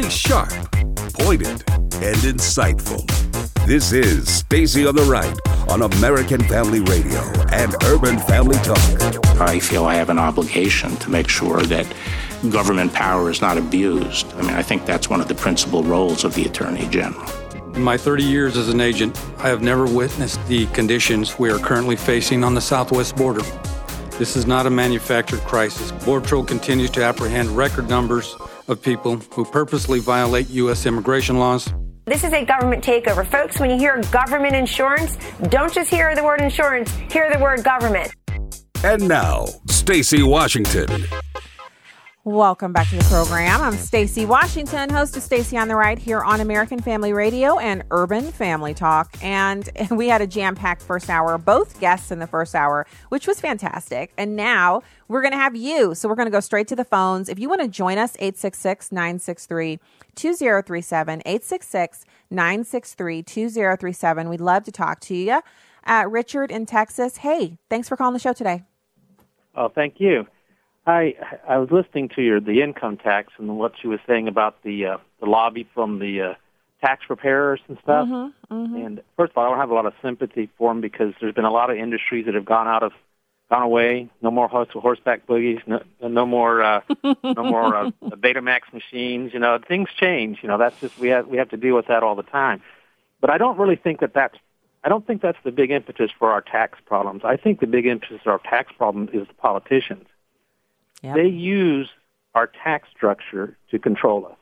She's sharp, pointed, and insightful. This is Stacy on the Right on American Family Radio and Urban Family Talk. I feel I have an obligation to make sure that government power is not abused. I mean, I think that's one of the principal roles of the Attorney General. In my 30 years as an agent, I have never witnessed the conditions we are currently facing on the southwest border. This is not a manufactured crisis. Border Patrol continues to apprehend record numbers of people who purposely violate U.S. immigration laws. This is a government takeover. Folks, when you hear government insurance, don't just hear the word insurance, hear the word government. And now, Stacy Washington. Welcome back to the program. I'm Stacy Washington, host of Stacy on the Right here on American Family Radio and Urban Family Talk. And we had a jam-packed first hour, both guests in the first hour, which was fantastic. And now we're going to have you. So we're going to go straight to the phones. If you want to join us, 866-963 2037 866 963 2037. We'd love to talk to you. Uh, Richard in Texas. Hey, thanks for calling the show today. Oh, thank you. I I was listening to your the income tax and what you were saying about the uh, the lobby from the uh, tax preparers and stuff. Mm-hmm, mm-hmm. And first of all, I don't have a lot of sympathy for them because there's been a lot of industries that have gone out of gone away. No more horse, horseback boogies. No, no more uh, no more uh, Betamax machines. You know, things change. You know, that's just we have we have to deal with that all the time. But I don't really think that that's I don't think that's the big impetus for our tax problems. I think the big impetus for our tax problem is the politicians. Yep. They use our tax structure to control us.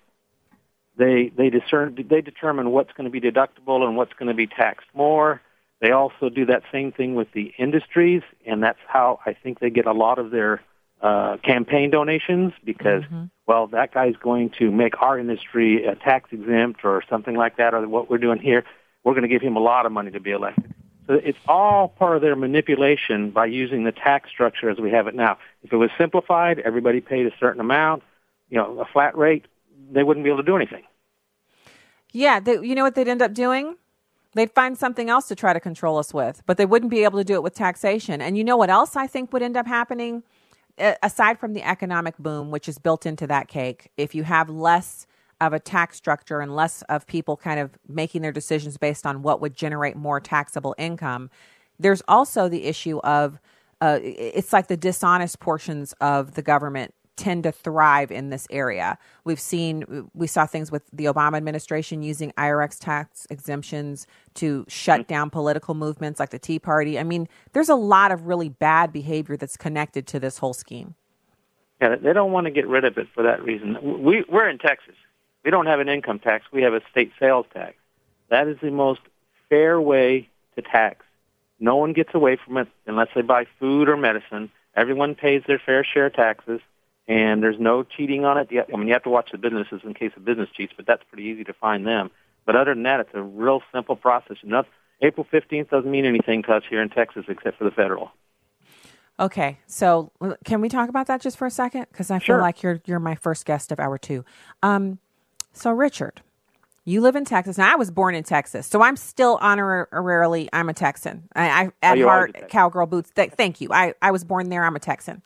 They they discern they determine what's going to be deductible and what's going to be taxed more. They also do that same thing with the industries, and that's how I think they get a lot of their uh, campaign donations because, Mm-hmm. well, that guy's going to make our industry uh, tax exempt or something like that, or what we're doing here. We're going to give him a lot of money to be elected. It's all part of their manipulation by using the tax structure as we have it now. If it was simplified, everybody paid a certain amount, you know, a flat rate, they wouldn't be able to do anything. Yeah, they, you know what they'd end up doing? They'd find something else to try to control us with, but they wouldn't be able to do it with taxation. And you know what else I think would end up happening? Aside from the economic boom, which is built into that cake, if you have less of a tax structure and less of people kind of making their decisions based on what would generate more taxable income, there's also the issue of uh, it's like the dishonest portions of the government tend to thrive in this area. We've seen, we saw things with the Obama administration using IRS tax exemptions to shut down political movements like the Tea Party. I mean, there's a lot of really bad behavior that's connected to this whole scheme. Yeah, they don't want to get rid of it for that reason. We, we're in Texas. We don't have an income tax. We have a state sales tax. That is the most fair way to tax. No one gets away from it unless they buy food or medicine. Everyone pays their fair share of taxes, and there's no cheating on it. I mean, you have to watch the businesses in case of business cheats, but that's pretty easy to find them. But other than that, it's a real simple process. Not, April 15th doesn't mean anything to us here in Texas except for the federal. Okay, so can we talk about that just for a second? Because I feel like you're you're my first guest of hour two. Um, so Richard, you live in Texas. Now I was born in Texas, so I'm still honorarily I'm a Texan. I, I at Oh, you are a heart cowgirl boots. Th- thank you. I I was born there. I'm a Texan.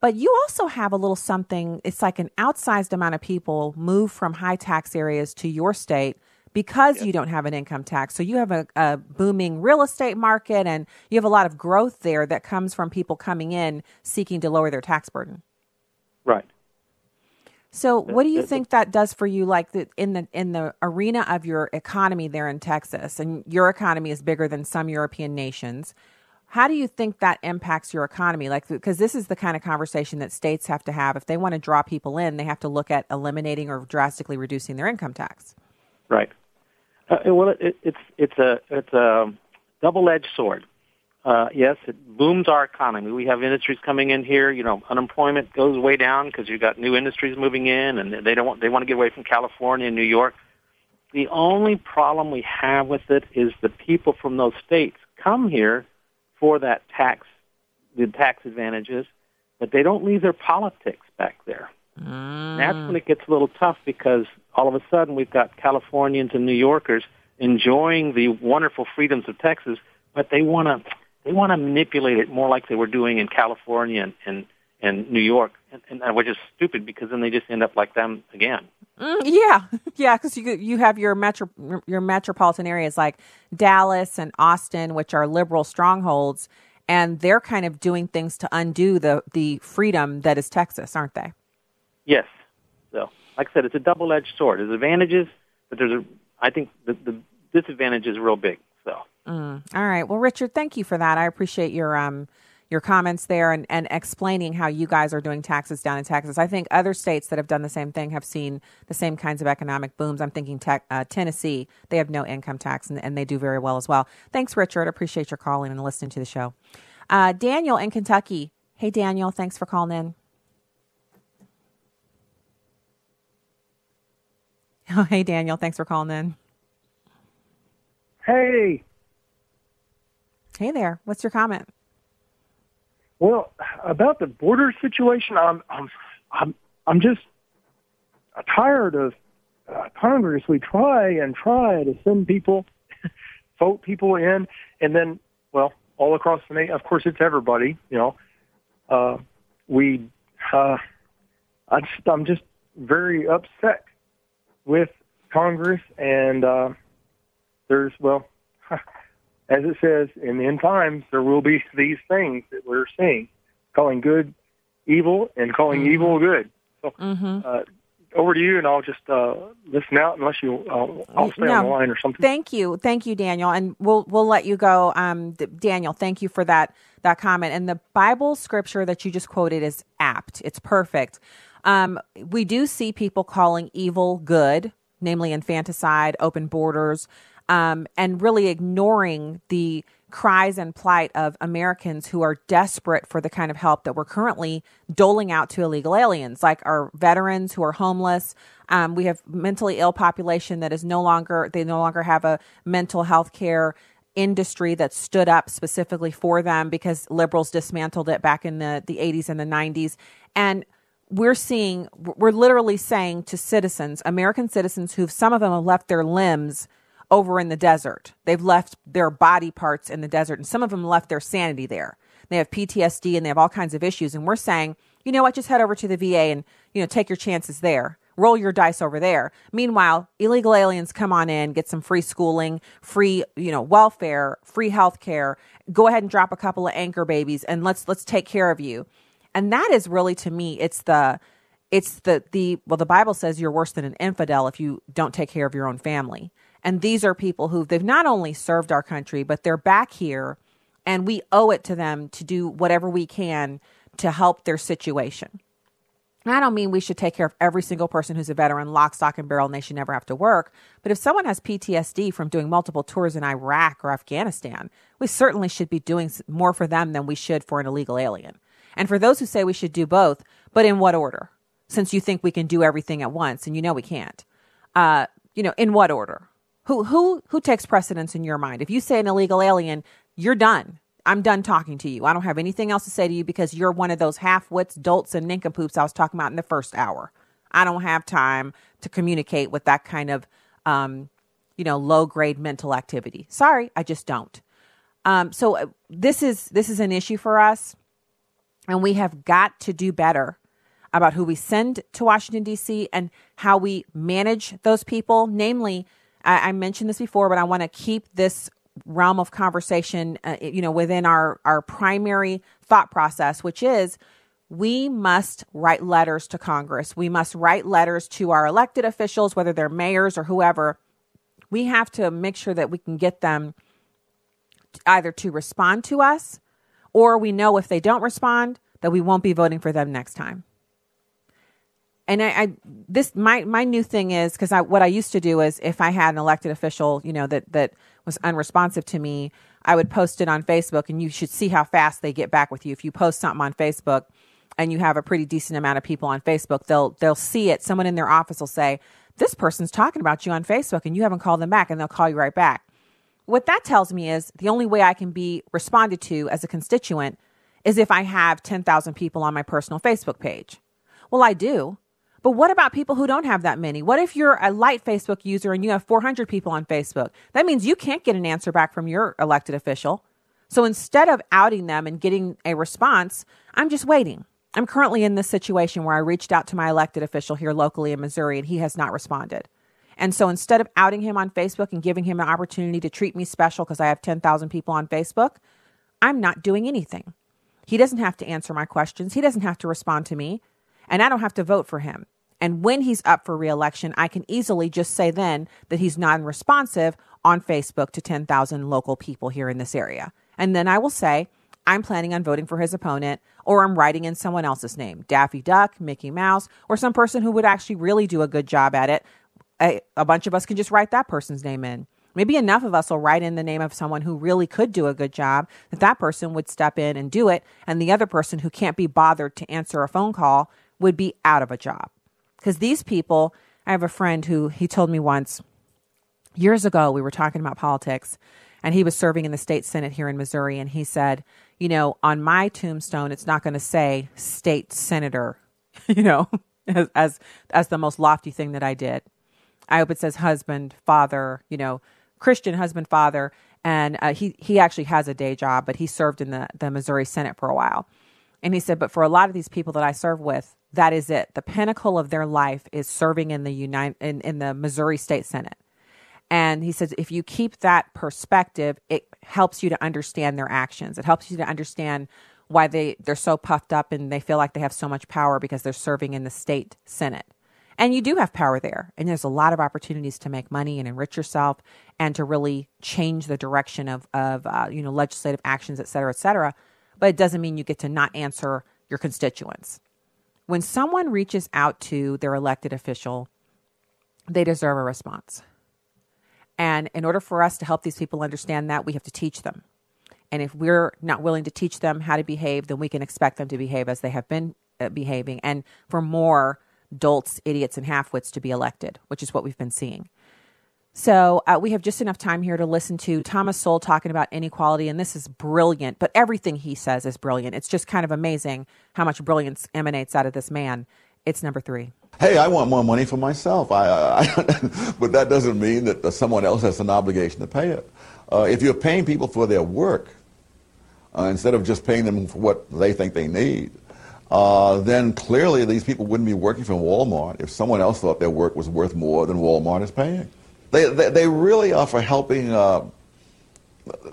But you also have a little something. It's like an outsized amount of people move from high tax areas to your state because you don't have an income tax. So you have a, a booming real estate market and you have a lot of growth there that comes from people coming in seeking to lower their tax burden. Right. So what do you think that does for you like the, in the in the arena of your economy there in Texas and your economy is bigger than some European nations. How do you think that impacts your economy? Like, because this is the kind of conversation that states have to have. If they want to draw people in, they have to look at eliminating or drastically reducing their income tax. Right. Uh, well, it, it's it's a it's a double-edged sword. Uh, yes, it booms our economy. We have industries coming in here. You know, unemployment goes way down because you've got new industries moving in, and they don't want they want to get away from California and New York. The only problem we have with it is the people from those states come here for that tax, the tax advantages, but they don't leave their politics back there. That's when it gets a little tough because all of a sudden we've got Californians and New Yorkers enjoying the wonderful freedoms of Texas, but they want to they want to manipulate it more like they were doing in California and, and and New York, and, and which is stupid because then they just end up like them again. Mm, yeah, yeah, because you you have your metro your metropolitan areas like Dallas and Austin, which are liberal strongholds, and they're kind of doing things to undo the the freedom that is Texas, aren't they? Yes. So, like I said, it's a double edged sword. There's advantages, but there's a I think the the disadvantage is real big. Mm. All right. Well, Richard, thank you for that. I appreciate your um your comments there and, and explaining how you guys are doing taxes down in Texas. I think other states that have done the same thing have seen the same kinds of economic booms. I'm thinking uh, Tennessee, they have no income tax and, and, they do very well as well. Thanks, Richard. Appreciate your calling and listening to the show. Uh, Daniel in Kentucky. Hey, Daniel, thanks for calling in. Oh, hey, Daniel, thanks for calling in. Hey. Hey there. What's your comment? Well, about the border situation, I'm I'm I'm I'm just tired of uh, Congress. We try and try to send people, vote people in, and then, well, all across the nation. Of course, it's everybody. You know, uh, we. Uh, I just I'm just very upset with Congress, and uh, there's well. as it says in the end times, there will be these things that we're seeing, calling good evil and calling mm-hmm. evil good. So, mm-hmm. uh, over to you, and I'll just uh, listen out unless you. Uh, I'll stay no, on the line or something. Thank you, thank you, Daniel, and we'll we'll let you go. Um, Daniel, thank you for that that comment. And the Bible scripture that you just quoted is apt. It's perfect. Um, we do see people calling evil good, namely infanticide, open borders um, and really ignoring the cries and plight of Americans who are desperate for the kind of help that we're currently doling out to illegal aliens, like our veterans who are homeless. Um, we have mentally ill population that is no longer they no longer have a mental health care industry that stood up specifically for them because liberals dismantled it back in the, the 80s and the 90s. And we're seeing, we're literally saying to citizens, American citizens who some of them have left their limbs over in the desert. They've left their body parts in the desert, and some of them left their sanity there. They have PTSD and they have all kinds of issues. And we're saying, you know what, just head over to the VA and, you know, take your chances there. Roll your dice over there. Meanwhile, illegal aliens come on in, get some free schooling, free, you know, welfare, free health care. Go ahead and drop a couple of anchor babies and let's let's take care of you. And that is really to me, it's the it's the the well, the Bible says you're worse than an infidel if you don't take care of your own family. And these are people who they've not only served our country, but they're back here and we owe it to them to do whatever we can to help their situation. I don't mean we should take care of every single person who's a veteran, lock, stock, and barrel, and they should never have to work. But if someone has PTSD from doing multiple tours in Iraq or Afghanistan, we certainly should be doing more for them than we should for an illegal alien. And for those who say we should do both, but in what order? Since you think we can do everything at once, and you know we can't. Uh, you know, in what order? Who who who takes precedence in your mind? If you say an illegal alien, you're done. I'm done talking to you. I don't have anything else to say to you because you're one of those half wits, dolts, and nincompoops I was talking about in the first hour. I don't have time to communicate with that kind of, um, you know, low grade mental activity. Sorry, I just don't. Um, so uh, this is this is an issue for us, and we have got to do better about who we send to Washington D.C. and how we manage those people, namely I, I mentioned this before, but I want to keep this realm of conversation, uh, you know, within our our primary thought process, which is we must write letters to Congress. We must write letters to our elected officials, whether they're mayors or whoever. We have to make sure that we can get them either to respond to us or we know if they don't respond that we won't be voting for them next time and I, I, this my my new thing is because I what I used to do is if I had an elected official, you know, that that was unresponsive to me, I would post it on Facebook, and you should see how fast they get back with you. If you post something on Facebook, and you have a pretty decent amount of people on Facebook, they'll they'll see it. Someone in their office will say, "This person's talking about you on Facebook, and you haven't called them back," and they'll call you right back. What that tells me is the only way I can be responded to as a constituent is if I have ten thousand people on my personal Facebook page. Well, I do but what about people who don't have that many? What if you're a light Facebook user and you have 400 people on Facebook? That means you can't get an answer back from your elected official. So instead of outing them and getting a response, I'm just waiting. I'm currently in this situation where I reached out to my elected official here locally in Missouri and he has not responded. And so instead of outing him on Facebook and giving him an opportunity to treat me special because I have 10,000 people on Facebook, I'm not doing anything. He doesn't have to answer my questions. He doesn't have to respond to me. And I don't have to vote for him. And when he's up for reelection, I can easily just say then that he's non responsive on Facebook to 10,000 local people here in this area. And then I will say, I'm planning on voting for his opponent, or I'm writing in someone else's name Daffy Duck, Mickey Mouse, or some person who would actually really do a good job at it. A, a bunch of us can just write that person's name in. Maybe enough of us will write in the name of someone who really could do a good job that that person would step in and do it, and the other person who can't be bothered to answer a phone call would be out of a job. Because these people, I have a friend who he told me once, years ago, we were talking about politics, and he was serving in the state senate here in Missouri, and he said, you know, on my tombstone, it's not going to say state senator, you know, as, as as the most lofty thing that I did. I hope it says husband, father, you know, Christian husband, father, and uh, he he actually has a day job, but he served in the the Missouri Senate for a while. And he said, but for a lot of these people that I serve with, that is it. The pinnacle of their life is serving in the United in, in the Missouri State Senate. And he says, if you keep that perspective, it helps you to understand their actions. It helps you to understand why they, they're so puffed up and they feel like they have so much power because they're serving in the state Senate. And you do have power there. And there's a lot of opportunities to make money and enrich yourself and to really change the direction of, of uh, you know, legislative actions, et cetera, et cetera. But it doesn't mean you get to not answer your constituents. When someone reaches out to their elected official, they deserve a response. And in order for us to help these people understand that, we have to teach them. And if we're not willing to teach them how to behave, then we can expect them to behave as they have been uh, behaving. And for more dolts, idiots, and halfwits to be elected, which is what we've been seeing. So uh, we have just enough time here to listen to Thomas Sowell talking about inequality, and this is brilliant. But everything he says is brilliant. It's just kind of amazing how much brilliance emanates out of this man. It's number three. Hey, I want more money for myself. I, I but that doesn't mean that someone else has an obligation to pay it. Uh, if you're paying people for their work uh, instead of just paying them for what they think they need, uh, then clearly these people wouldn't be working for Walmart if someone else thought their work was worth more than Walmart is paying. They, they, they really are for helping, uh,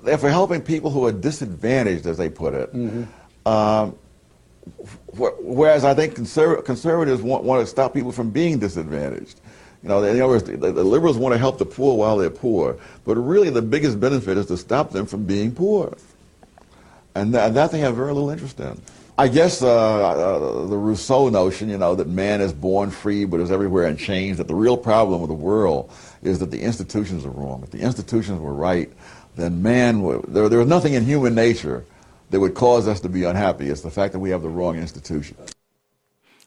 they're for helping people who are disadvantaged, as they put it. Mm-hmm. Um, whereas I think conserv- conservatives want, want to stop people from being disadvantaged. You know, in other words, the, the, liberals want to help the poor while they're poor, but really the biggest benefit is to stop them from being poor. And, th- and that they have very little interest in. I guess uh, uh, the Rousseau notion, you know, that man is born free but is everywhere in chains, that the real problem of the world is that the institutions are wrong. If the institutions were right, then man, there, there was nothing in human nature that would cause us to be unhappy. It's the fact that we have the wrong institution.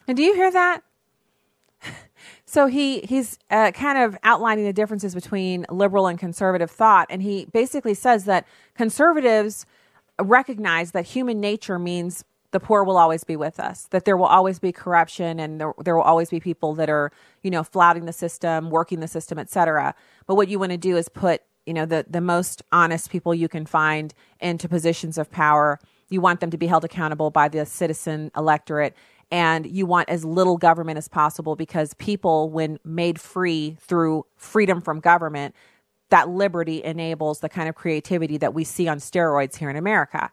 And do you hear that? So he he's uh, kind of outlining the differences between liberal and conservative thought, and he basically says that conservatives recognize that human nature means the poor will always be with us, that there will always be corruption, and there, there will always be people that are you know flouting the system, working the system, etc. But what you want to do is put you know the the most honest people you can find into positions of power. You want them to be held accountable by the citizen electorate and you want as little government as possible because people when made free through freedom from government that liberty enables the kind of creativity that we see on steroids here in America.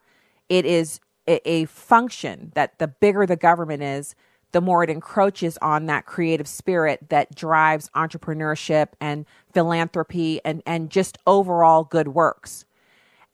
It is a, a function that the bigger the government is, the more it encroaches on that creative spirit that drives entrepreneurship and philanthropy and, and just overall good works.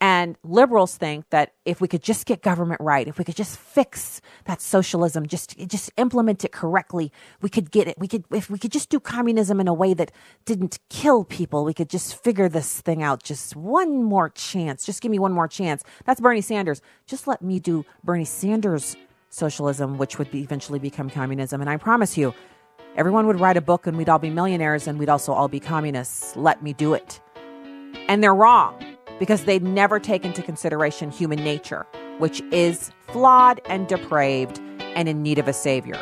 And liberals think that if we could just get government right, if we could just fix that socialism, just just implement it correctly, we could get it. We could if we could just do communism in a way that didn't kill people, we could just figure this thing out. Just one more chance. Just give me one more chance. That's Bernie Sanders. Just let me do Bernie Sanders socialism, which would be eventually become communism. And I promise you, everyone would write a book and we'd all be millionaires and we'd also all be communists. Let me do it. And they're wrong because they've never take into consideration human nature, which is flawed and depraved and in need of a savior.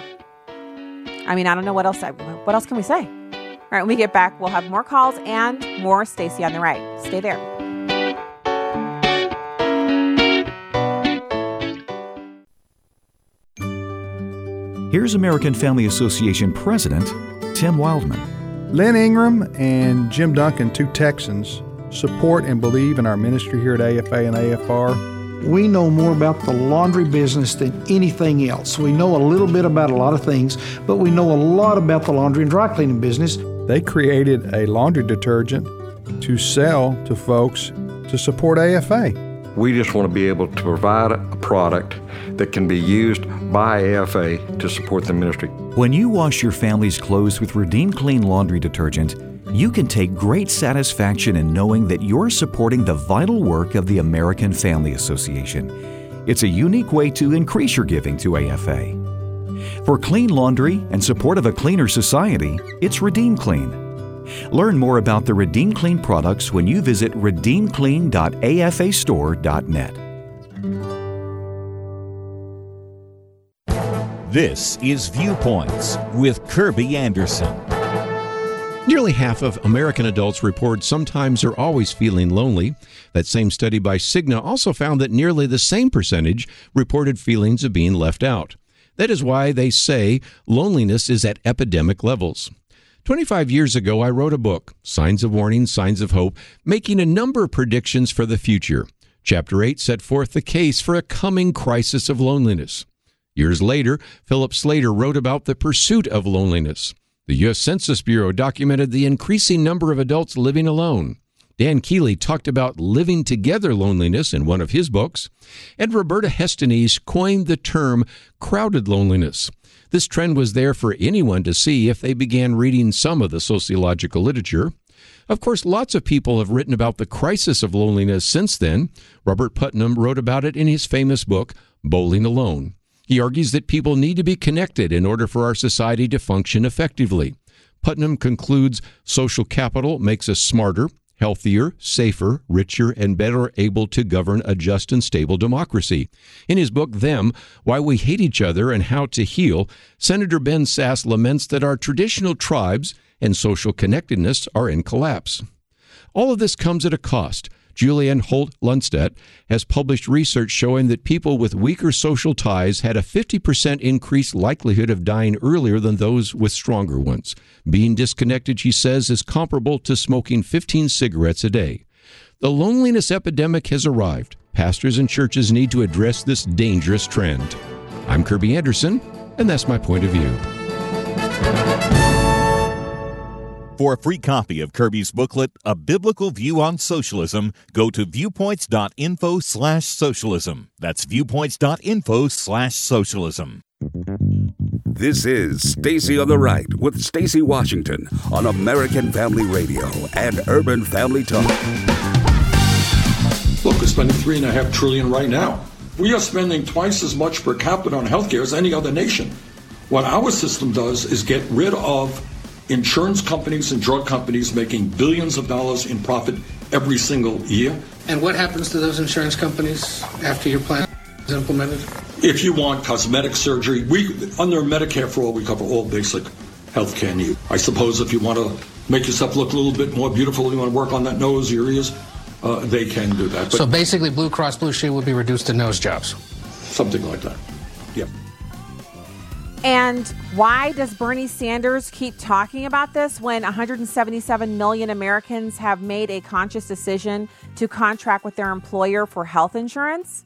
I mean, I don't know what else. I, what else can we say? All right, when we get back, we'll have more calls and more Stacy on the right. Stay there. Here's American Family Association President Tim Wildmon. Lynn Ingram and Jim Duncan, two Texans, support and believe in our ministry here at AFA and AFR. We know more about the laundry business than anything else. We know a little bit about a lot of things, but we know a lot about the laundry and dry cleaning business. They created a laundry detergent to sell to folks to support AFA. We just want to be able to provide a product that can be used by AFA to support the ministry. When you wash your family's clothes with Redeem Clean laundry detergent, you can take great satisfaction in knowing that you're supporting the vital work of the American Family Association. It's a unique way to increase your giving to AFA. For clean laundry and support of a cleaner society, it's Redeem Clean. Learn more about the Redeem Clean products when you visit redeemclean.afastore.net. This is Viewpoints with Kerby Anderson. Nearly half of American adults report sometimes or always feeling lonely. That same study by Cigna also found that nearly the same percentage reported feelings of being left out. That is why they say loneliness is at epidemic levels. 25 years ago, I wrote a book, Signs of Warning, Signs of Hope, making a number of predictions for the future. Chapter 8 set forth the case for a coming crisis of loneliness. Years later, Philip Slater wrote about the pursuit of loneliness. The U.S. Census Bureau documented the increasing number of adults living alone. Dan Kiley talked about living together loneliness in one of his books, and Roberta Hestenes coined the term crowded loneliness. This trend was there for anyone to see if they began reading some of the sociological literature. Of course, lots of people have written about the crisis of loneliness since then. Robert Putnam wrote about it in his famous book, Bowling Alone. He argues that people need to be connected in order for our society to function effectively. Putnam concludes social capital makes us smarter, healthier, safer, richer, and better able to govern a just and stable democracy. In his book, Them Why We Hate Each Other and How to Heal, Senator Ben Sasse laments that our traditional tribes and social connectedness are in collapse. All of this comes at a cost. Julianne Holt Lunstad, has published research showing that people with weaker social ties had a 50% increased likelihood of dying earlier than those with stronger ones. Being disconnected, she says, is comparable to smoking 15 cigarettes a day. The loneliness epidemic has arrived. Pastors and churches need to address this dangerous trend. I'm Kerby Anderson, and that's my point of view. For a free copy of Kerby's booklet, A Biblical View on Socialism, go to viewpoints.info slash socialism. That's viewpoints.info slash socialism. This is Stacy on the Right with Stacy Washington on American Family Radio and Urban Family Talk. Look, we're spending three and a half trillion right now. We are spending twice as much per capita on healthcare as any other nation. What our system does is get rid of insurance companies and drug companies making billions of dollars in profit every single year. And what happens to those insurance companies after your plan is implemented? If you want cosmetic surgery, we under Medicare for all we cover all basic health care needs. I suppose if you want to make yourself look a little bit more beautiful, you want to work on that nose, your ears, uh, they can do that. But so basically, Blue Cross Blue Shield would be reduced to nose jobs. Something like that. Yep. And why does Bernie Sanders keep talking about this when 177 million Americans have made a conscious decision to contract with their employer for health insurance?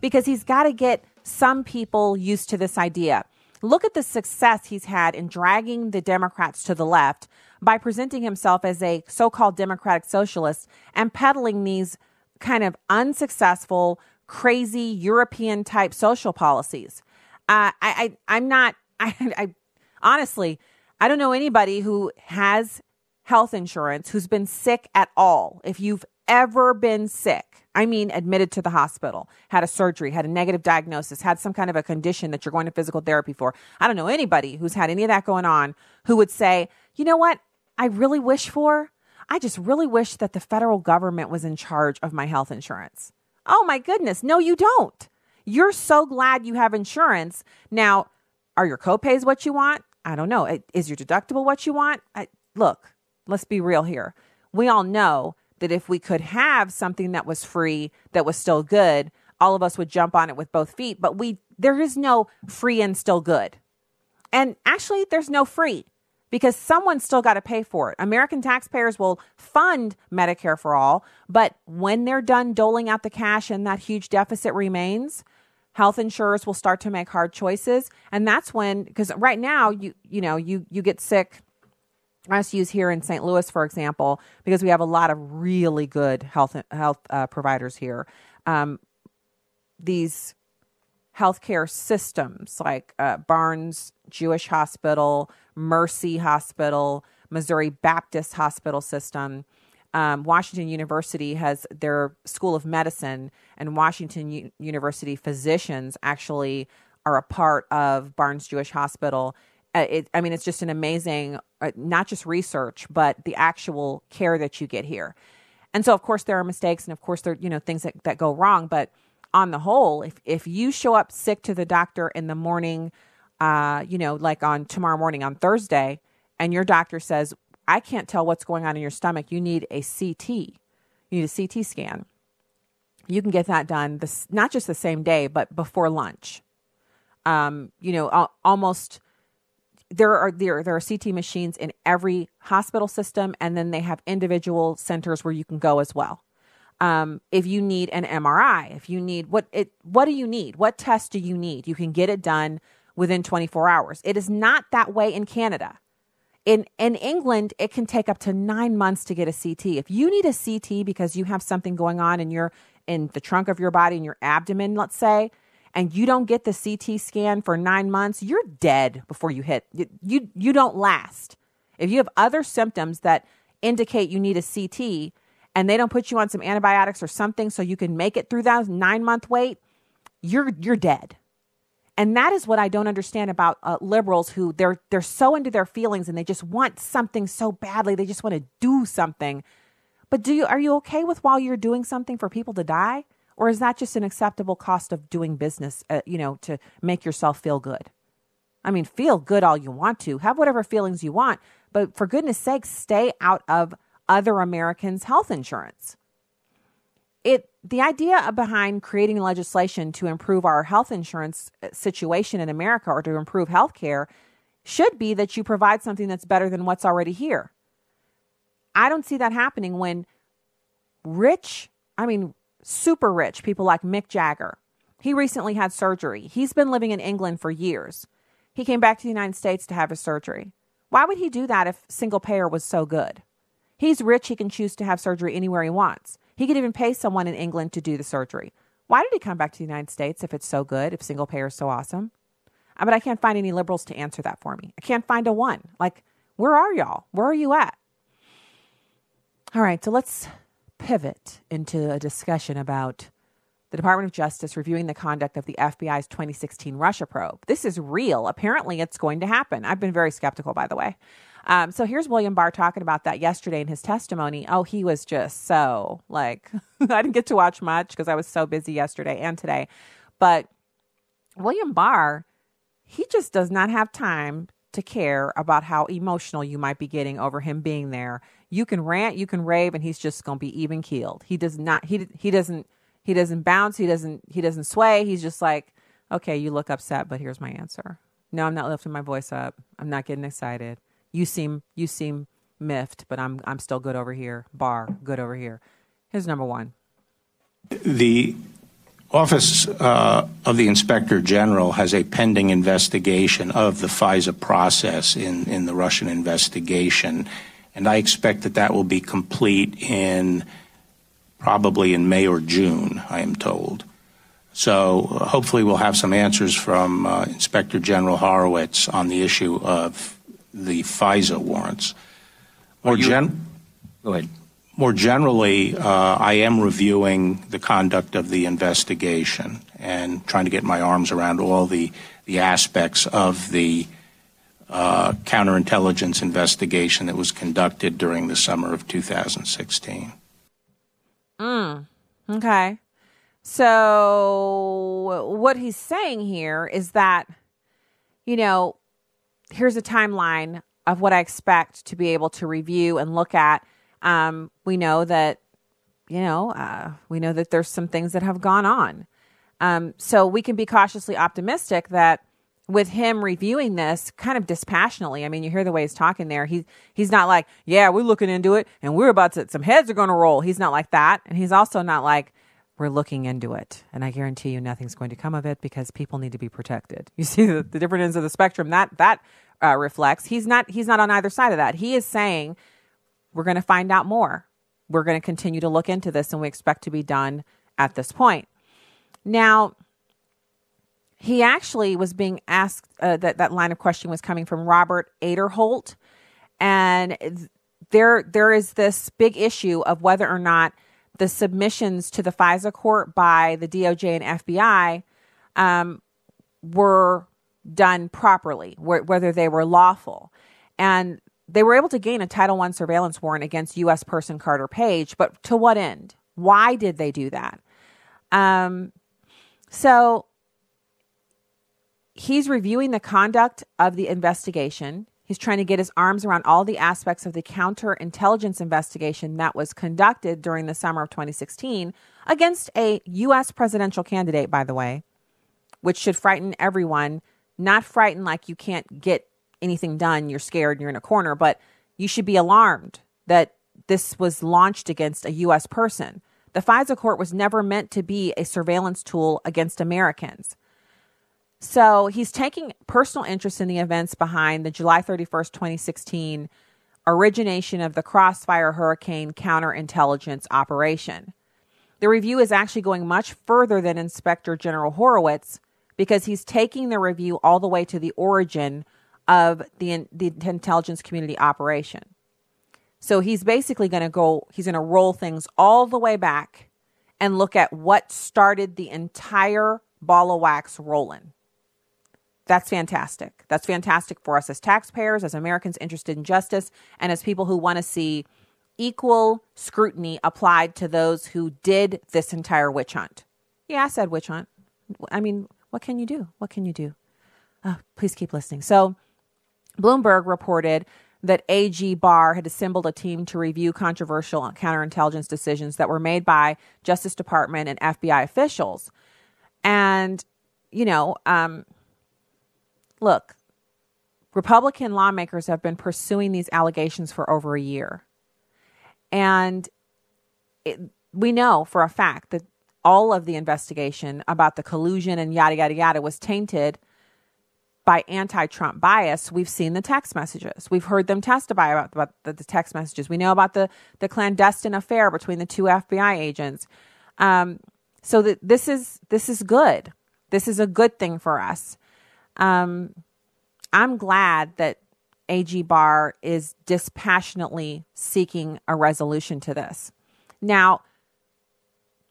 Because he's got to get some people used to this idea. Look at the success he's had in dragging the Democrats to the left by presenting himself as a so called democratic socialist and peddling these kind of unsuccessful, crazy European type social policies. Uh, I, I I'm not. I, I honestly, I don't know anybody who has health insurance who's been sick at all. If you've ever been sick, I mean, admitted to the hospital, had a surgery, had a negative diagnosis, had some kind of a condition that you're going to physical therapy for. I don't know anybody who's had any of that going on who would say, you know what, I really wish for? I just really wish that the federal government was in charge of my health insurance. Oh my goodness. No, you don't. You're so glad you have insurance. Now, are your copays what you want? I don't know. Is your deductible what you want? I, look, let's be real here. We all know that if we could have something that was free, that was still good, all of us would jump on it with both feet. But we, there is no free and still good. And actually, there's no free because someone's still got to pay for it. American taxpayers will fund Medicare for all, but when they're done doling out the cash and that huge deficit remains, health insurers will start to make hard choices and that's when because right now you you know you you get sick I just use here in St. Louis, for example, because we have a lot of really good health health uh, providers here. Um, these healthcare systems like uh, Barnes Jewish Hospital, Mercy Hospital, Missouri Baptist Hospital System. Um, Washington University has their School of Medicine, and Washington U- University physicians actually are a part of Barnes Jewish Hospital. Uh, it, I mean, it's just an amazing, uh, not just research, but the actual care that you get here. And so, of course, there are mistakes, and of course, there you know things that, that go wrong. But on the whole, if if you show up sick to the doctor in the morning, uh, you know, like on tomorrow morning on Thursday, and your doctor says, "I can't tell what's going on in your stomach. You need a CT. You need a CT scan." You can get that done this not just the same day, but before lunch. Um, you know, almost there are there there are CT machines in every hospital system, and then they have individual centers where you can go as well. Um, if you need an MRI, if you need what it what do you need? What test do you need? You can get it done within 24 hours. It is not that way in Canada. In in England, it can take up to nine months to get a CT. If you need a CT because you have something going on in your in the trunk of your body, in your abdomen, let's say, and you don't get the CT scan for nine months, you're dead before you hit. You, you, you don't last. If you have other symptoms that indicate you need a CT and they don't put you on some antibiotics or something so you can make it through that nine month wait, you're, you're dead. And that is what I don't understand about uh, liberals who they're they're so into their feelings and they just want something so badly. They just want to do something. But do you are you okay with while you're doing something for people to die? Or is that just an acceptable cost of doing business, uh, you know, to make yourself feel good? I mean, feel good all you want to, have whatever feelings you want, but for goodness sake, stay out of other Americans' health insurance. The idea behind creating legislation to improve our health insurance uh, situation in America or to improve health care should be that you provide something that's better than what's already here. I don't see that happening when rich, I mean, super rich people like Mick Jagger. He recently had surgery. He's been living in England for years. He came back to the United States to have his surgery. Why would he do that if single payer was so good? He's rich, he can choose to have surgery anywhere he wants. He could even pay someone in England to do the surgery. Why did he come back to the United States if it's so good, if single payer is so awesome? But I can't find any liberals to answer that for me. I can't find a one. Like, where are y'all? Where are you at? All right, so let's pivot into a discussion about the Department of Justice reviewing the conduct of the FBI's 2016 Russia probe. This is real. Apparently, it's going to happen. I've been very skeptical, by the way. Um, so here's William Barr talking about that yesterday in his testimony. Oh, he was just so like, I didn't get to watch much because I was so busy yesterday and today. But William Barr, he just does not have time to care about how emotional you might be getting over him being there. You can rant, you can rave, and he's just going to be even keeled. He does not. He he doesn't. He doesn't bounce. He doesn't. He doesn't sway. He's just like, okay, you look upset, but here's my answer. No, I'm not lifting my voice up. I'm not getting excited. You seem you seem miffed, but I'm I'm still good over here. Barr good over here. Here's number one. The Office uh, of the Inspector General has a pending investigation of the FISA process in, in the Russian investigation, and I expect that that will be complete in probably in May or June, I am told. So uh, hopefully we'll have some answers from uh, Inspector General Horowitz on the issue of the FISA warrants. More gen- Go ahead. More generally, uh, I am reviewing the conduct of the investigation and trying to get my arms around all the, the aspects of the uh, counterintelligence investigation that was conducted during the summer of 2016. Mm, okay. So, what he's saying here is that, you know, here's a timeline of what I expect to be able to review and look at um, we know that, you know, uh, we know that there's some things that have gone on. Um, so we can be cautiously optimistic that with him reviewing this kind of dispassionately. I mean, you hear the way he's talking there. He's he's not like, "Yeah, we're looking into it and we're about to some heads are going to roll." He's not like that, and he's also not like we're looking into it, and I guarantee you nothing's going to come of it because people need to be protected. You see the, the different ends of the spectrum that that uh, reflects. He's not he's not on either side of that. He is saying we're going to find out more. We're going to continue to look into this, and we expect to be done at this point. Now, he actually was being asked uh, that that line of question was coming from Robert Aderholt, and there there is this big issue of whether or not the submissions to the FISA court by the DOJ and FBI um, were done properly, wh- whether they were lawful, and they were able to gain a Title I surveillance warrant against U.S. person Carter Page, but to what end? Why did they do that? Um, so he's reviewing the conduct of the investigation. He's trying to get his arms around all the aspects of the counterintelligence investigation that was conducted during the summer of 2016 against a U.S. presidential candidate, by the way, which should frighten everyone. Not frighten like you can't get anything done, you're scared, you're in a corner, but you should be alarmed that this was launched against a U.S. person. The FISA court was never meant to be a surveillance tool against Americans. So he's taking personal interest in the events behind the July 31st, 2016 origination of the Crossfire Hurricane counterintelligence operation. The review is actually going much further than Inspector General Horowitz because he's taking the review all the way to the origin of the, the intelligence community operation. So he's basically going to go, he's going to roll things all the way back and look at what started the entire ball of wax rolling. That's fantastic. That's fantastic for us as taxpayers, as Americans interested in justice, and as people who want to see equal scrutiny applied to those who did this entire witch hunt. Yeah, I said witch hunt. I mean, what can you do? What can you do? Oh, please keep listening. So, Bloomberg reported that AG Barr had assembled a team to review controversial counterintelligence decisions that were made by Justice Department and FBI officials. And, you know, um, look, Republican lawmakers have been pursuing these allegations for over a year. And it, we know for a fact that all of the investigation about the collusion and yada, yada, yada was tainted by anti Trump bias. We've seen the text messages. We've heard them testify about, about the, the, text messages. We know about the, the clandestine affair between the two FBI agents. Um, so that this is this is good. This is a good thing for us. Um, I'm glad that AG Barr is dispassionately seeking a resolution to this. Now,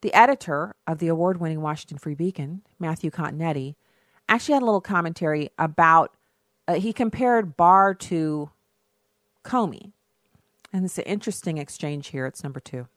the editor of the award winning Washington Free Beacon, Matthew Continetti, actually had a little commentary about, uh, he compared Barr to Comey. And it's an interesting exchange here. It's number two.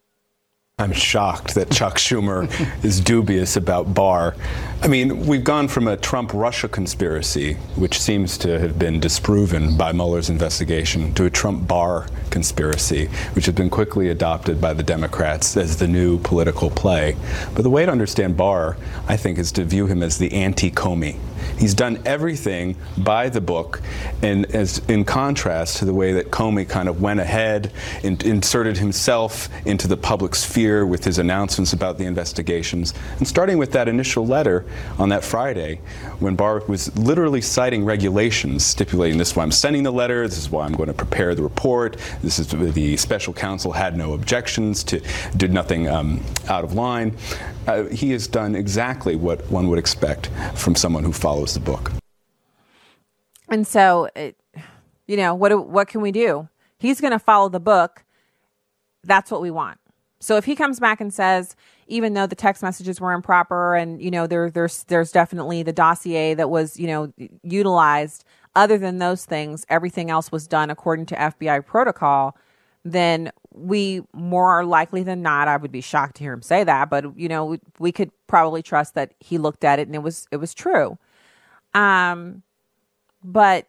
I'm shocked that Chuck Schumer is dubious about Barr. I mean, we've gone from a Trump Russia conspiracy, which seems to have been disproven by Mueller's investigation, to a Trump Barr conspiracy, which has been quickly adopted by the Democrats as the new political play. But the way to understand Barr, I think, is to view him as the anti Comey. He's done everything by the book, and as in contrast to the way that Comey kind of went ahead and inserted himself into the public sphere with his announcements about the investigations. And starting with that initial letter on that Friday, when Barr was literally citing regulations stipulating this is why I'm sending the letter, this is why I'm going to prepare the report, this is the special counsel had no objections to did nothing um, out of line. Uh, he has done exactly what one would expect from someone who follows the book. And so, it, you know, what what can we do? He's going to follow the book. That's what we want. So if he comes back and says, even though the text messages were improper, and you know, there there's there's definitely the dossier that was you know utilized. Other than those things, everything else was done according to FBI protocol. Then we more likely than not, I would be shocked to hear him say that, but you know, we, we could probably trust that he looked at it and it was it was true. Um, but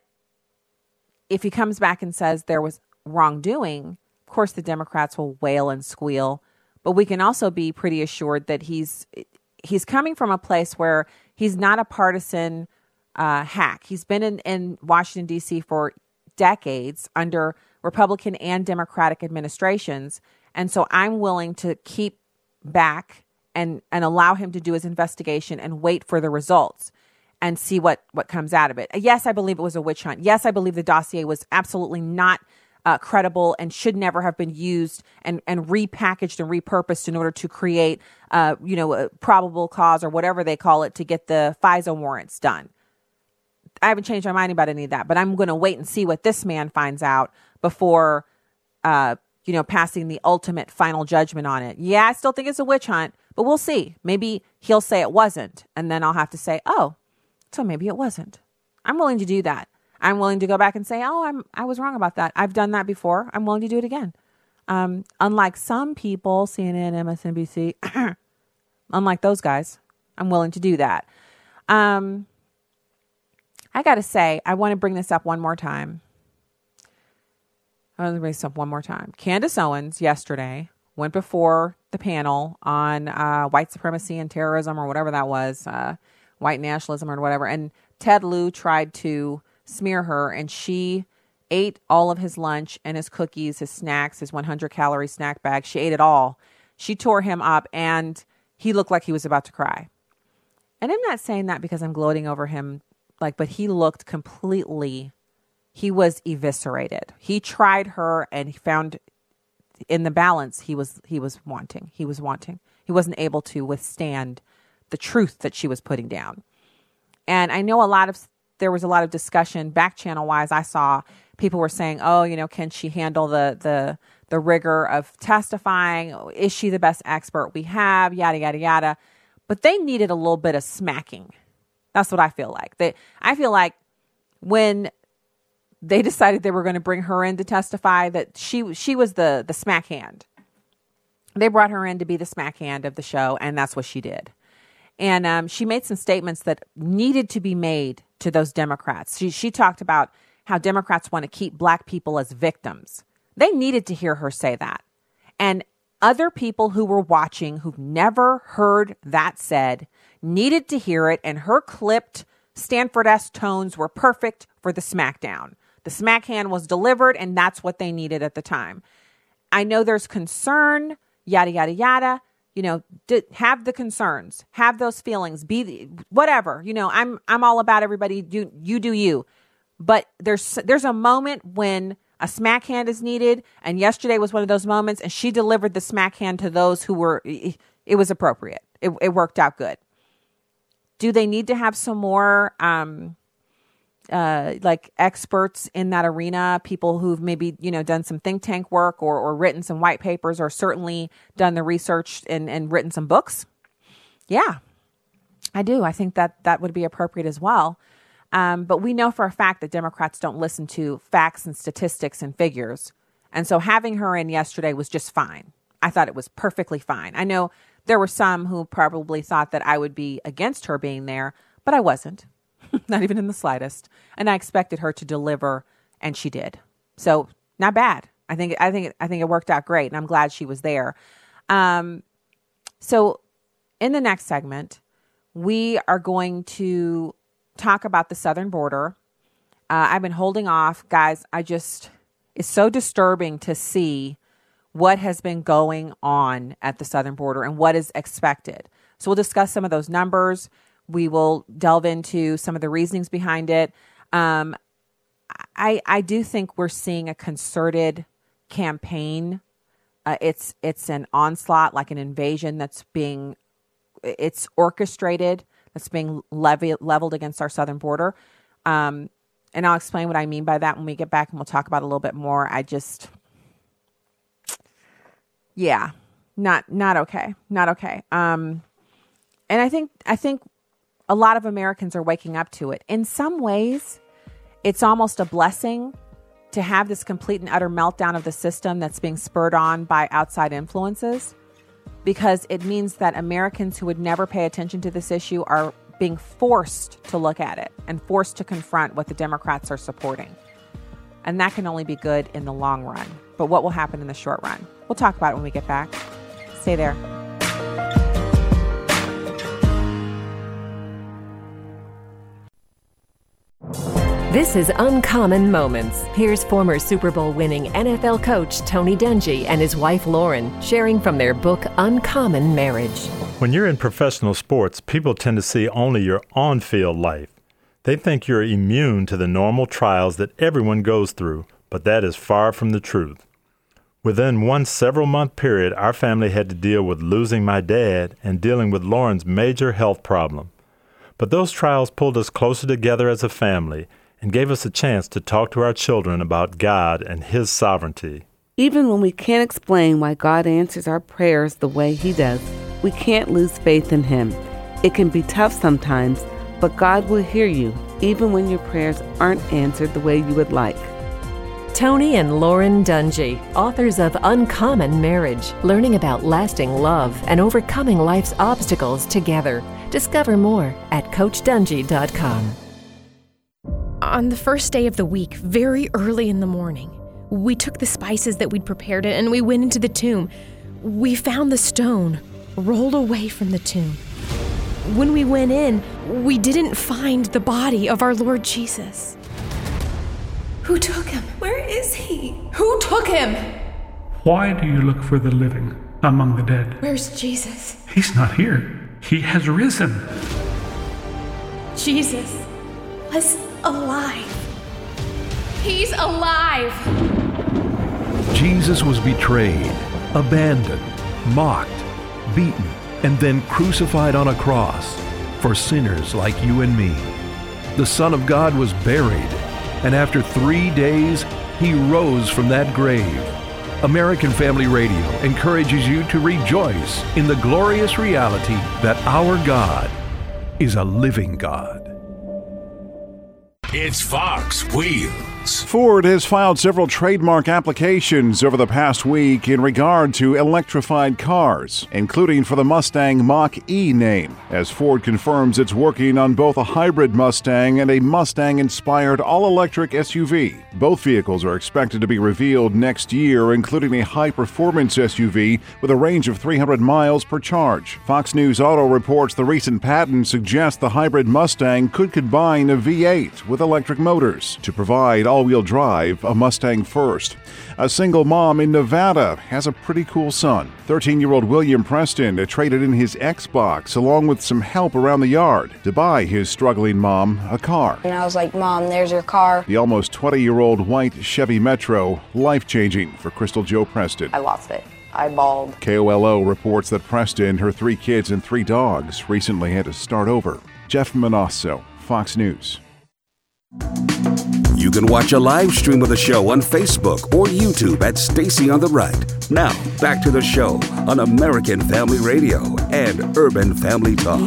if he comes back and says there was wrongdoing, of course the Democrats will wail and squeal. But we can also be pretty assured that he's he's coming from a place where he's not a partisan uh, hack. He's been in, in Washington, D.C. for decades under Republican and Democratic administrations. And so I'm willing to keep back and, and allow him to do his investigation and wait for the results and see what, what comes out of it. Yes, I believe it was a witch hunt. Yes, I believe the dossier was absolutely not uh, credible and should never have been used and, and repackaged and repurposed in order to create, uh, you know, a probable cause or whatever they call it to get the FISA warrants done. I haven't changed my mind about any of that, but I'm going to wait and see what this man finds out before, uh, you know, passing the ultimate final judgment on it. Yeah, I still think it's a witch hunt, but we'll see. Maybe he'll say it wasn't, and then I'll have to say, oh, so maybe it wasn't. I'm willing to do that. I'm willing to go back and say, "Oh, I'm I was wrong about that. I've done that before. I'm willing to do it again." Um, unlike some people, CNN, MSNBC, unlike those guys, I'm willing to do that. Um, I got to say, I want to bring this up one more time. I want to bring this up one more time. Candace Owens yesterday went before the panel on uh, white supremacy and terrorism, or whatever that was, uh, white nationalism, or whatever. And Ted Lieu tried to smear her, and she ate all of his lunch and his cookies, his snacks, his 100 calorie snack bag. She ate it all. She tore him up, and he looked like he was about to cry. And I'm not saying that because I'm gloating over him, like, but he looked completely, he was eviscerated. He tried her and he found in the balance he was he was wanting. He was wanting. He wasn't able to withstand the truth that she was putting down. And I know a lot of there was a lot of discussion back channel wise. I saw people were saying, "Oh, you know, can she handle the the the rigor of testifying? Is she the best expert we have? Yada yada yada." But they needed a little bit of smacking. That's what I feel like. That I feel like when they decided they were going to bring her in to testify, that she she was the the smack hand. They brought her in to be the smack hand of the show, and that's what she did. And um, she made some statements that needed to be made to those Democrats. She, she talked about how Democrats want to keep black people as victims. They needed to hear her say that. And other people who were watching who've never heard that said needed to hear it, and her clipped Stanford S tones were perfect for the smackdown. The smack hand was delivered, and that's what they needed at the time. I know there's concern, yada, yada, yada you know d- have the concerns have those feelings be the, whatever you know i'm i'm all about everybody do you do you. But there's there's a moment when a smack hand is needed and yesterday was one of those moments and she delivered the smack hand to those who were it was appropriate. It, it worked out good. Do they need to have some more um uh, like experts in that arena, people who've maybe you know done some think tank work or, or written some white papers, or certainly done the research and, and written some books. Yeah, I do. I think that that would be appropriate as well. Um, but we know for a fact that Democrats don't listen to facts and statistics and figures. And so having her in yesterday was just fine. I thought it was perfectly fine. I know there were some who probably thought that I would be against her being there, but I wasn't. not even in the slightest. And I expected her to deliver, and she did. So not bad. I think I think I think it worked out great, and I'm glad she was there. Um, so in the next segment, we are going to talk about the southern border. Uh, I've been holding off, guys. I just it's so disturbing to see what has been going on at the southern border and what is expected. So we'll discuss some of those numbers. We will delve into some of the reasonings behind it. Um, I I do think we're seeing a concerted campaign. Uh, it's it's an onslaught, like an invasion that's being it's orchestrated. That's being levy, leveled against our southern border. Um, and I'll explain what I mean by that when we get back, and we'll talk about a little bit more. I just, yeah, not not okay, not okay. Um, and I think I think a lot of Americans are waking up to it. In some ways, it's almost a blessing to have this complete and utter meltdown of the system that's being spurred on by outside influences because it means that Americans who would never pay attention to this issue are being forced to look at it and forced to confront what the Democrats are supporting. And that can only be good in the long run. But what will happen in the short run? We'll talk about it when we get back. Stay there. This is Uncommon Moments. Here's former Super Bowl winning NFL coach Tony Dungy and his wife Lauren sharing from their book Uncommon Marriage. When you're in professional sports, people tend to see only your on field life. They think you're immune to the normal trials that everyone goes through, but that is far from the truth. Within one several month period, our family had to deal with losing my dad and dealing with Lauren's major health problem. But those trials pulled us closer together as a family and gave us a chance to talk to our children about God and His sovereignty. Even when we can't explain why God answers our prayers the way He does, we can't lose faith in Him. It can be tough sometimes, but God will hear you even when your prayers aren't answered the way you would like. Tony and Lauren Dungy, authors of Uncommon Marriage, learning about lasting love and overcoming life's obstacles together. Discover more at CoachDungy.com. On the first day of the week, very early in the morning, we took the spices that we'd prepared and we went into the tomb. We found the stone rolled away from the tomb. When we went in, we didn't find the body of our Lord Jesus. Who took him? Where is he? Who took him? Why do you look for the living among the dead? Where's Jesus? He's not here. He has risen. Jesus was alive. He's alive. Jesus was betrayed, abandoned, mocked, beaten, and then crucified on a cross for sinners like you and me. The Son of God was buried, and after three days, he rose from that grave. American Family Radio encourages you to rejoice in the glorious reality that our God is a living God. It's Fox Ford has filed several trademark applications over the past week in regard to electrified cars, including for the Mustang Mach E name, as Ford confirms it's working on both a hybrid Mustang and a Mustang inspired all electric SUV. Both vehicles are expected to be revealed next year, including a high performance SUV with a range of 300 miles per charge. Fox News Auto reports the recent patent suggests the hybrid Mustang could combine a V8 with electric motors to provide all wheel drive, a Mustang first. A single mom in Nevada has a pretty cool son. 13 year old William Preston traded in his Xbox along with some help around the yard to buy his struggling mom a car. And I was like, Mom, there's your car. The almost 20 year old white Chevy Metro, life changing for Crystal Joe Preston. I lost it. I bawled. KOLO reports that Preston, her three kids, and three dogs recently had to start over. Jeff Monosso, Fox News. You can watch a live stream of the show on Facebook or YouTube at Stacy on the Right. Now, back to the show on American Family Radio and Urban Family Talk.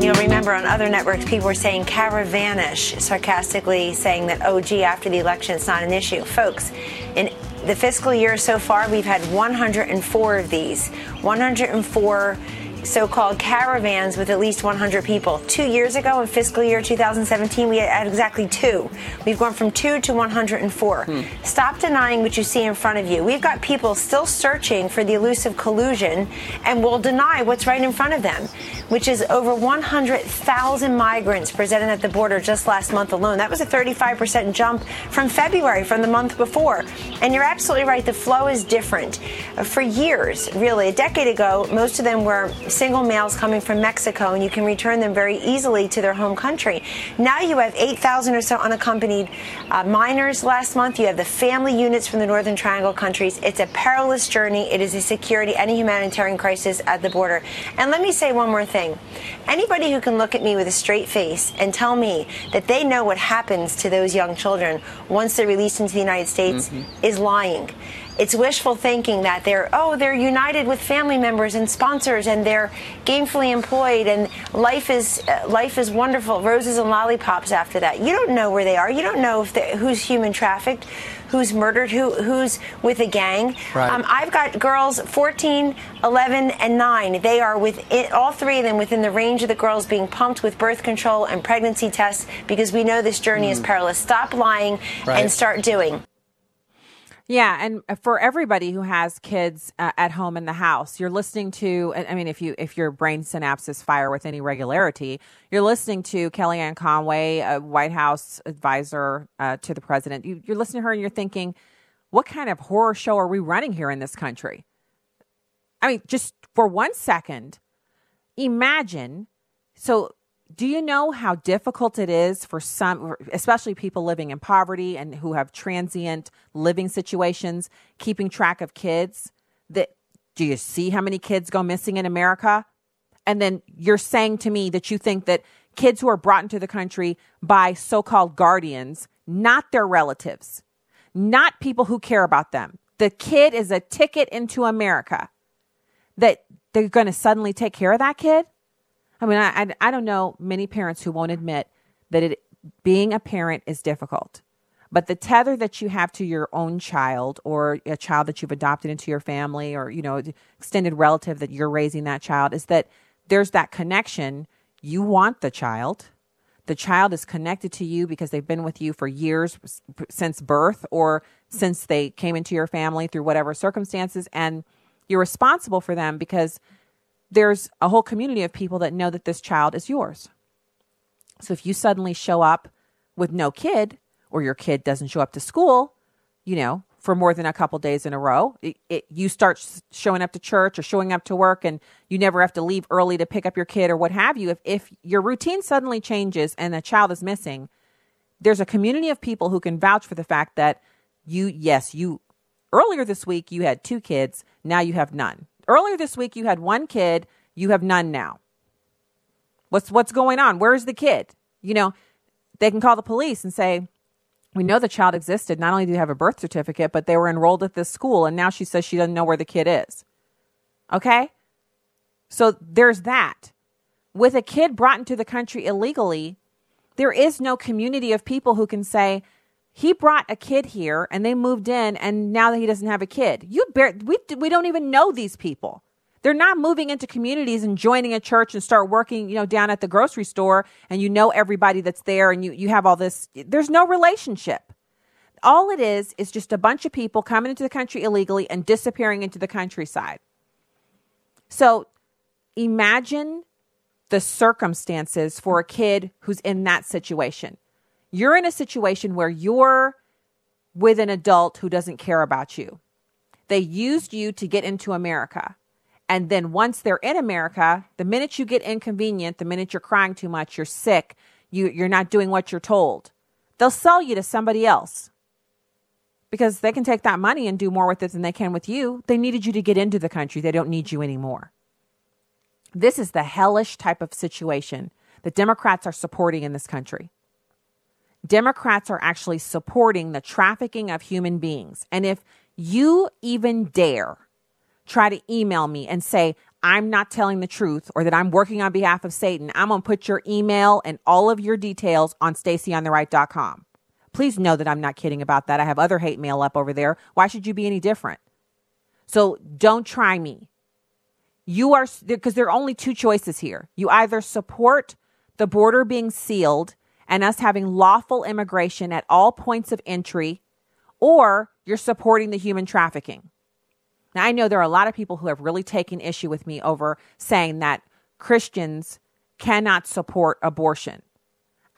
You'll remember on other networks, people were saying caravanish, sarcastically saying that, oh, gee, after the election, it's not an issue. Folks, in the fiscal year so far, we've had 104 of these. 104 so called caravans with at least 100 people. Two years ago, in fiscal year 2017, we had exactly two. We've gone from two to 104. Hmm. Stop denying what you see in front of you. We've got people still searching for the elusive collusion and will deny what's right in front of them, which is over 100,000 migrants presented at the border just last month alone. That was a 35% jump from February, from the month before. And you're absolutely right, the flow is different. For years, really, a decade ago, most of them were single males coming from Mexico, and you can return them very easily to their home country. Now you have 8,000 or so unaccompanied uh, minors last month. You have the family units from the Northern Triangle countries. It's a perilous journey. It is a security and a humanitarian crisis at the border. And let me say one more thing. Anybody who can look at me with a straight face and tell me that they know what happens to those young children once they're released into the United States mm-hmm. is lying it's wishful thinking that they're oh they're united with family members and sponsors and they're gainfully employed and life is uh, life is wonderful roses and lollipops after that you don't know where they are you don't know if who's human trafficked who's murdered who who's with a gang right. um, i've got girls 14 11 and 9 they are with it, all three of them within the range of the girls being pumped with birth control and pregnancy tests because we know this journey mm. is perilous stop lying right. and start doing Yeah, and for everybody who has kids uh, at home in the house, you're listening to. I mean, if you if your brain synapses fire with any regularity, you're listening to Kellyanne Conway, a White House advisor uh, to the president. You, you're listening to her, and you're thinking, what kind of horror show are we running here in this country? I mean, just for one second, imagine. So do you know how difficult it is for some, especially people living in poverty and who have transient living situations, keeping track of kids? That do you see how many kids go missing in America? And then you're saying to me that you think that kids who are brought into the country by so-called guardians, not their relatives, not people who care about them. The kid is a ticket into America. That they're going to suddenly take care of that kid? I mean, I, I, I don't know many parents who won't admit that it being a parent is difficult. But the tether that you have to your own child or a child that you've adopted into your family or, you know, extended relative that you're raising that child is that there's that connection. You want the child. The child is connected to you because they've been with you for years since birth or since they came into your family through whatever circumstances. And you're responsible for them because there's a whole community of people that know that this child is yours. So if you suddenly show up with no kid, or your kid doesn't show up to school, you know, for more than a couple days in a row, it, it, you start showing up to church or showing up to work, and you never have to leave early to pick up your kid or what have you. If if your routine suddenly changes and a child is missing, there's a community of people who can vouch for the fact that you, yes, you earlier this week you had two kids, now you have none. Earlier this week, you had one kid, you have none now. What's what's going on? Where's the kid? You know, they can call the police and say, "We know the child existed. Not only do you have a birth certificate, but they were enrolled at this school, and now she says she doesn't know where the kid is." Okay, so there's that. With a kid brought into the country illegally, there is no community of people who can say, he brought a kid here and they moved in and now that he doesn't have a kid. You bear, we, we don't even know these people. They're not moving into communities and joining a church and start working you know down at the grocery store and you know everybody that's there and you, you have all this. There's no relationship. All it is is just a bunch of people coming into the country illegally and disappearing into the countryside. So imagine the circumstances for a kid who's in that situation you're in a situation where you're with an adult who doesn't care about you. They used you to get into America. And then once they're in America, the minute you get inconvenient, the minute you're crying too much, you're sick, you, you're not doing what you're told, they'll sell you to somebody else because they can take that money and do more with it than they can with you. They needed you to get into the country, they don't need you anymore. This is the hellish type of situation that Democrats are supporting in this country. Democrats are actually supporting the trafficking of human beings. And if you even dare try to email me and say, I'm not telling the truth or that I'm working on behalf of Satan, I'm going to put your email and all of your details on stacyontheright.com. Please know that I'm not kidding about that. I have other hate mail up over there. Why should you be any different? So don't try me. You are, because there are only two choices here. You either support the border being sealed and us having lawful immigration at all points of entry, or you're supporting the human trafficking. Now, I know there are a lot of people who have really taken issue with me over saying that Christians cannot support abortion.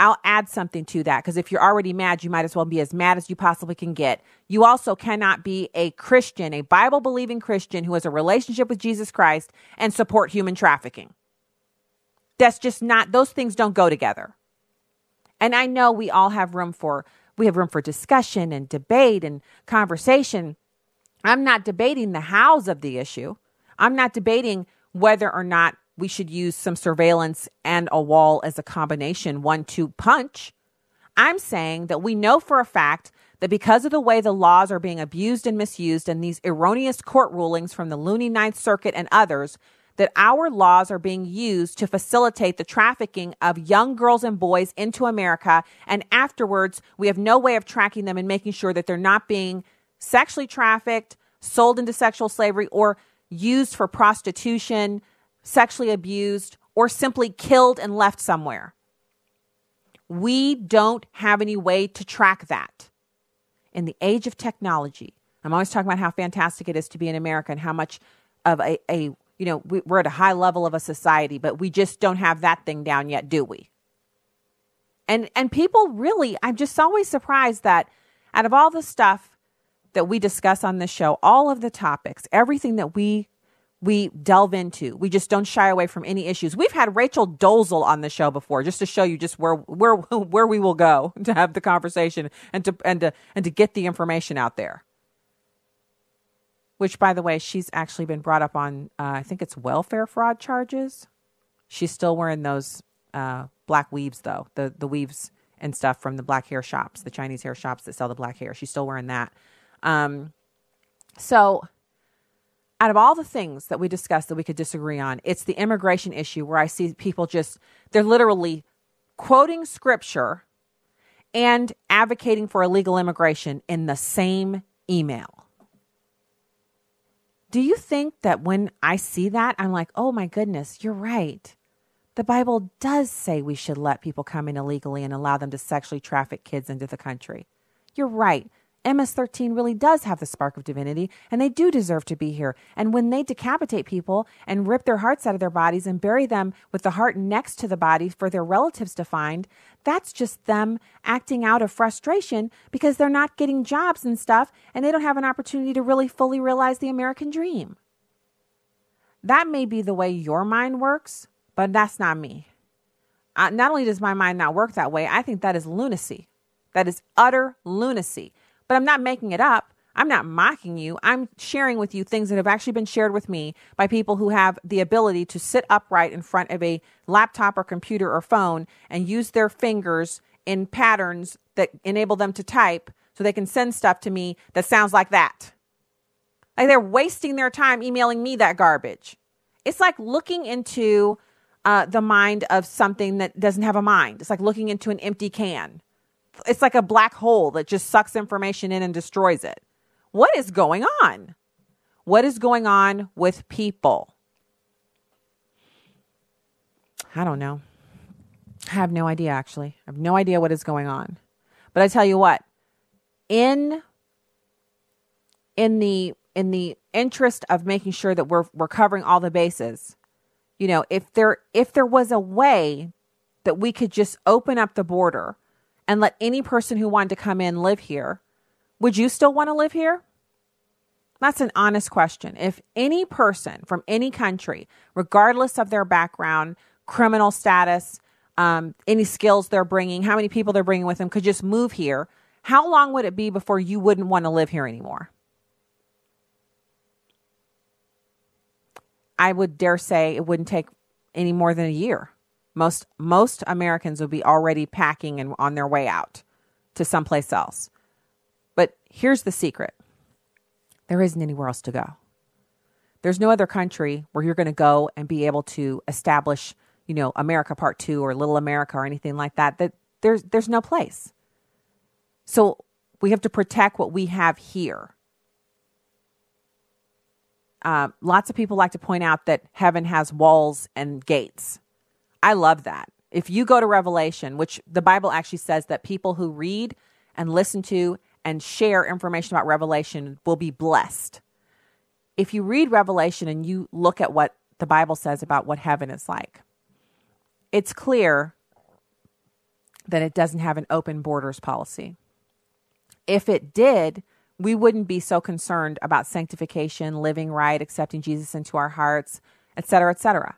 I'll add something to that because if you're already mad, you might as well be as mad as you possibly can get. You also cannot be a Christian, a Bible believing Christian who has a relationship with Jesus Christ and support human trafficking. That's just not, those things don't go together. And I know we all have room for we have room for discussion and debate and conversation. I'm not debating the hows of the issue. I'm not debating whether or not we should use some surveillance and a wall as a combination one two punch. I'm saying that we know for a fact that because of the way the laws are being abused and misused and these erroneous court rulings from the loony Ninth Circuit and others, that our laws are being used to facilitate the trafficking of young girls and boys into America. And afterwards, we have no way of tracking them and making sure that they're not being sexually trafficked, sold into sexual slavery, or used for prostitution, sexually abused, or simply killed and left somewhere. We don't have any way to track that. In the age of technology, I'm always talking about how fantastic it is to be an American, how much of a, a you know, we, we're at a high level of a society, but we just don't have that thing down yet, do we? And and people really, I'm just always surprised that out of all the stuff that we discuss on this show, all of the topics, everything that we we delve into. We just don't shy away from any issues. We've had Rachel Dolezal on the show before, just to show you just where where where we will go to have the conversation and to and to and to get the information out there. Which, by the way, she's actually been brought up on. Uh, I think it's welfare fraud charges. She's still wearing those uh, black weaves, though the the weaves and stuff from the black hair shops, the Chinese hair shops that sell the black hair. She's still wearing that. Um, so out of all the things that we discussed that we could disagree on, it's the immigration issue where I see people just, they're literally quoting scripture and advocating for illegal immigration in the same email. Do you think that when I see that, I'm like, oh my goodness, you're right. The Bible does say we should let people come in illegally and allow them to sexually traffic kids into the country. You're right. MS 13 really does have the spark of divinity, and they do deserve to be here. And when they decapitate people and rip their hearts out of their bodies and bury them with the heart next to the body for their relatives to find, that's just them acting out of frustration because they're not getting jobs and stuff, and they don't have an opportunity to really fully realize the American dream. That may be the way your mind works, but that's not me. Uh, not only does my mind not work that way, I think that is lunacy. That is utter lunacy. But I'm not making it up. I'm not mocking you. I'm sharing with you things that have actually been shared with me by people who have the ability to sit upright in front of a laptop or computer or phone and use their fingers in patterns that enable them to type so they can send stuff to me that sounds like that. Like they're wasting their time emailing me that garbage. It's like looking into uh, the mind of something that doesn't have a mind. It's like looking into an empty can it's like a black hole that just sucks information in and destroys it. What is going on? What is going on with people? I don't know. I have no idea actually. I have no idea what is going on. But I tell you what, in in the in the interest of making sure that we're we're covering all the bases, you know, if there if there was a way that we could just open up the border and let any person who wanted to come in live here, would you still want to live here? That's an honest question. If any person from any country, regardless of their background, criminal status, um, any skills they're bringing, how many people they're bringing with them, could just move here, how long would it be before you wouldn't want to live here anymore? I would dare say it wouldn't take any more than a year. Most most Americans would be already packing and on their way out to someplace else. But here's the secret. There isn't anywhere else to go. There's no other country where you're going to go and be able to establish, you know, America Part 2 or Little America or anything like that. That there's there's no place. So we have to protect what we have here. Uh, lots of people like to point out that heaven has walls and gates. I love that. If you go to Revelation, which the Bible actually says that people who read and listen to and share information about Revelation will be blessed. If you read Revelation and you look at what the Bible says about what heaven is like, it's clear that it doesn't have an open borders policy. If it did, we wouldn't be so concerned about sanctification, living right, accepting Jesus into our hearts, etc., etc.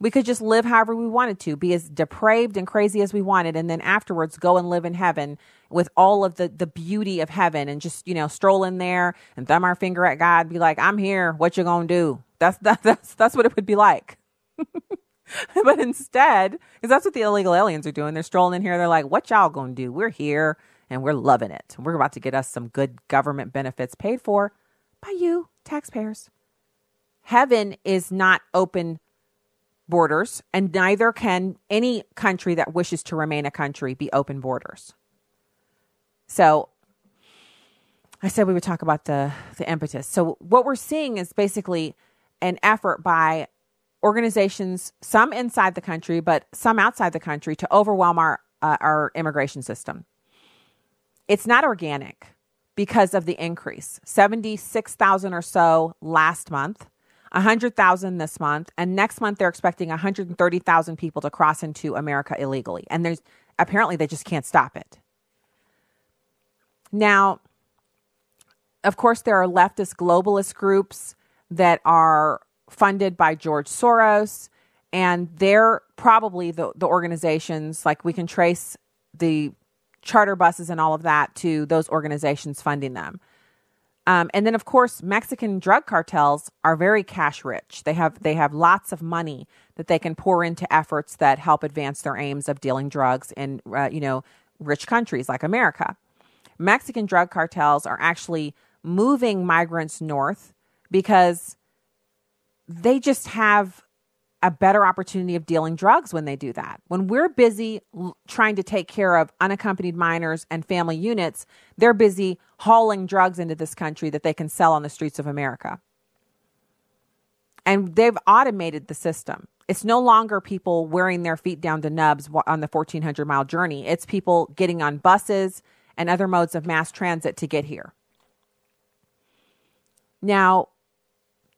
We could just live however we wanted to, be as depraved and crazy as we wanted, and then afterwards go and live in heaven with all of the, the beauty of heaven and just, you know, stroll in there and thumb our finger at God, be like, I'm here, what you gonna do? That's that, that's that's what it would be like. but instead, because that's what the illegal aliens are doing, they're strolling in here, they're like, What y'all gonna do? We're here and we're loving it. We're about to get us some good government benefits paid for by you, taxpayers. Heaven is not open borders, and neither can any country that wishes to remain a country be open borders. So I said we would talk about the, the impetus. So what we're seeing is basically an effort by organizations, some inside the country, but some outside the country, to overwhelm our uh, our immigration system. It's not organic. because of the increase 76,000 or so last month, 100,000 this month, and next month they're expecting 130,000 people to cross into America illegally. And there's apparently they just can't stop it. Now, of course, there are leftist globalist groups that are funded by George Soros, and they're probably the, the organizations, like we can trace the charter buses and all of that to those organizations funding them. Um, and then, of course, Mexican drug cartels are very cash rich. They have they have lots of money that they can pour into efforts that help advance their aims of dealing drugs in uh, you know rich countries like America. Mexican drug cartels are actually moving migrants north because they just have a better opportunity of dealing drugs when they do that. When we're busy l- trying to take care of unaccompanied minors and family units, they're busy hauling drugs into this country that they can sell on the streets of America. And they've automated the system. It's no longer people wearing their feet down to nubs on the 1400 mile journey. It's people getting on buses and other modes of mass transit to get here. Now,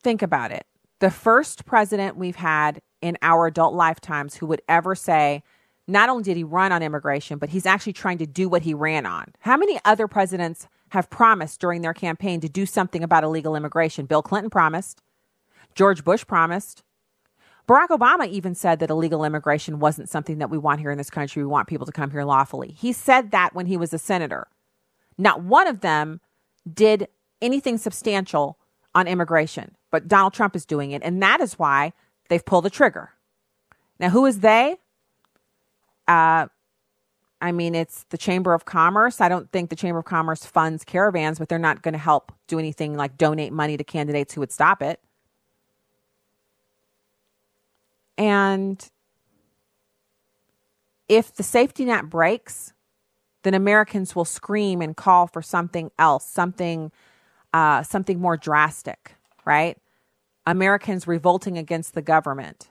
think about it. The first president we've had in our adult lifetimes who would ever say, not only did he run on immigration, but he's actually trying to do what he ran on. How many other presidents have promised during their campaign to do something about illegal immigration? Bill Clinton promised, George Bush promised. Barack Obama even said that illegal immigration wasn't something that we want here in this country. We want people to come here lawfully. He said that when he was a senator. Not one of them did anything substantial on immigration, but Donald Trump is doing it. And that is why they've pulled the trigger. Now, who is they? Uh, I mean, it's the Chamber of Commerce. I don't think the Chamber of Commerce funds caravans, but they're not going to help do anything like donate money to candidates who would stop it. And if the safety net breaks, then Americans will scream and call for something else, something, uh, something more drastic, right? Americans revolting against the government,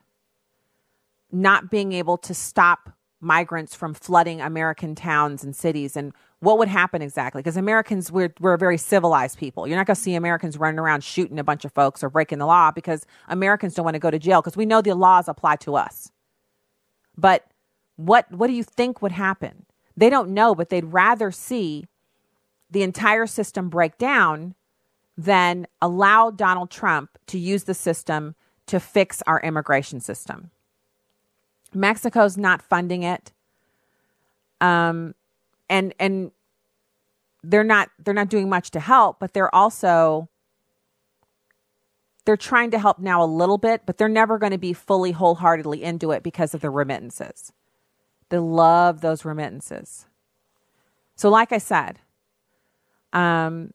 not being able to stop migrants from flooding American towns and cities. And what would happen exactly? Because Americans, we're, we're very civilized people. You're not going to see Americans running around shooting a bunch of folks or breaking the law because Americans don't want to go to jail because we know the laws apply to us. But what, what do you think would happen? They don't know, but they'd rather see the entire system break down than allow Donald Trump to use the system to fix our immigration system. Mexico's not funding it. Um, and and they're not they're not doing much to help, but they're also they're trying to help now a little bit, but they're never going to be fully wholeheartedly into it because of the remittances. They love those remittances. So, like I said, um,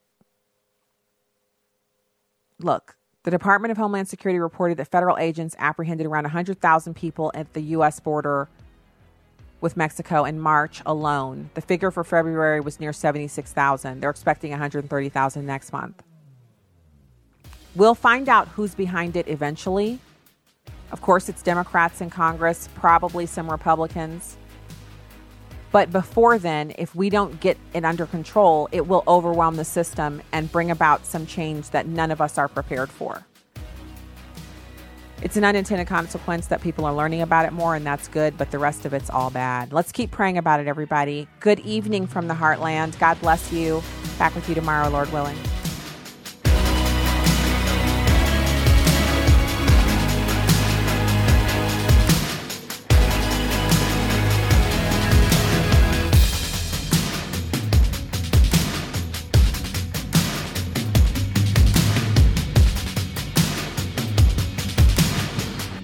look, the Department of Homeland Security reported that federal agents apprehended around 100,000 people at the U.S. border with Mexico in March alone. The figure for February was near 76,000. They're expecting 130,000 next month. We'll find out who's behind it eventually. Of course, it's Democrats in Congress, probably some Republicans. But before then, if we don't get it under control, it will overwhelm the system and bring about some change that none of us are prepared for. It's an unintended consequence that people are learning about it more, and that's good, but the rest of it's all bad. Let's keep praying about it, everybody. Good evening from the heartland. God bless you. Back with you tomorrow, Lord willing.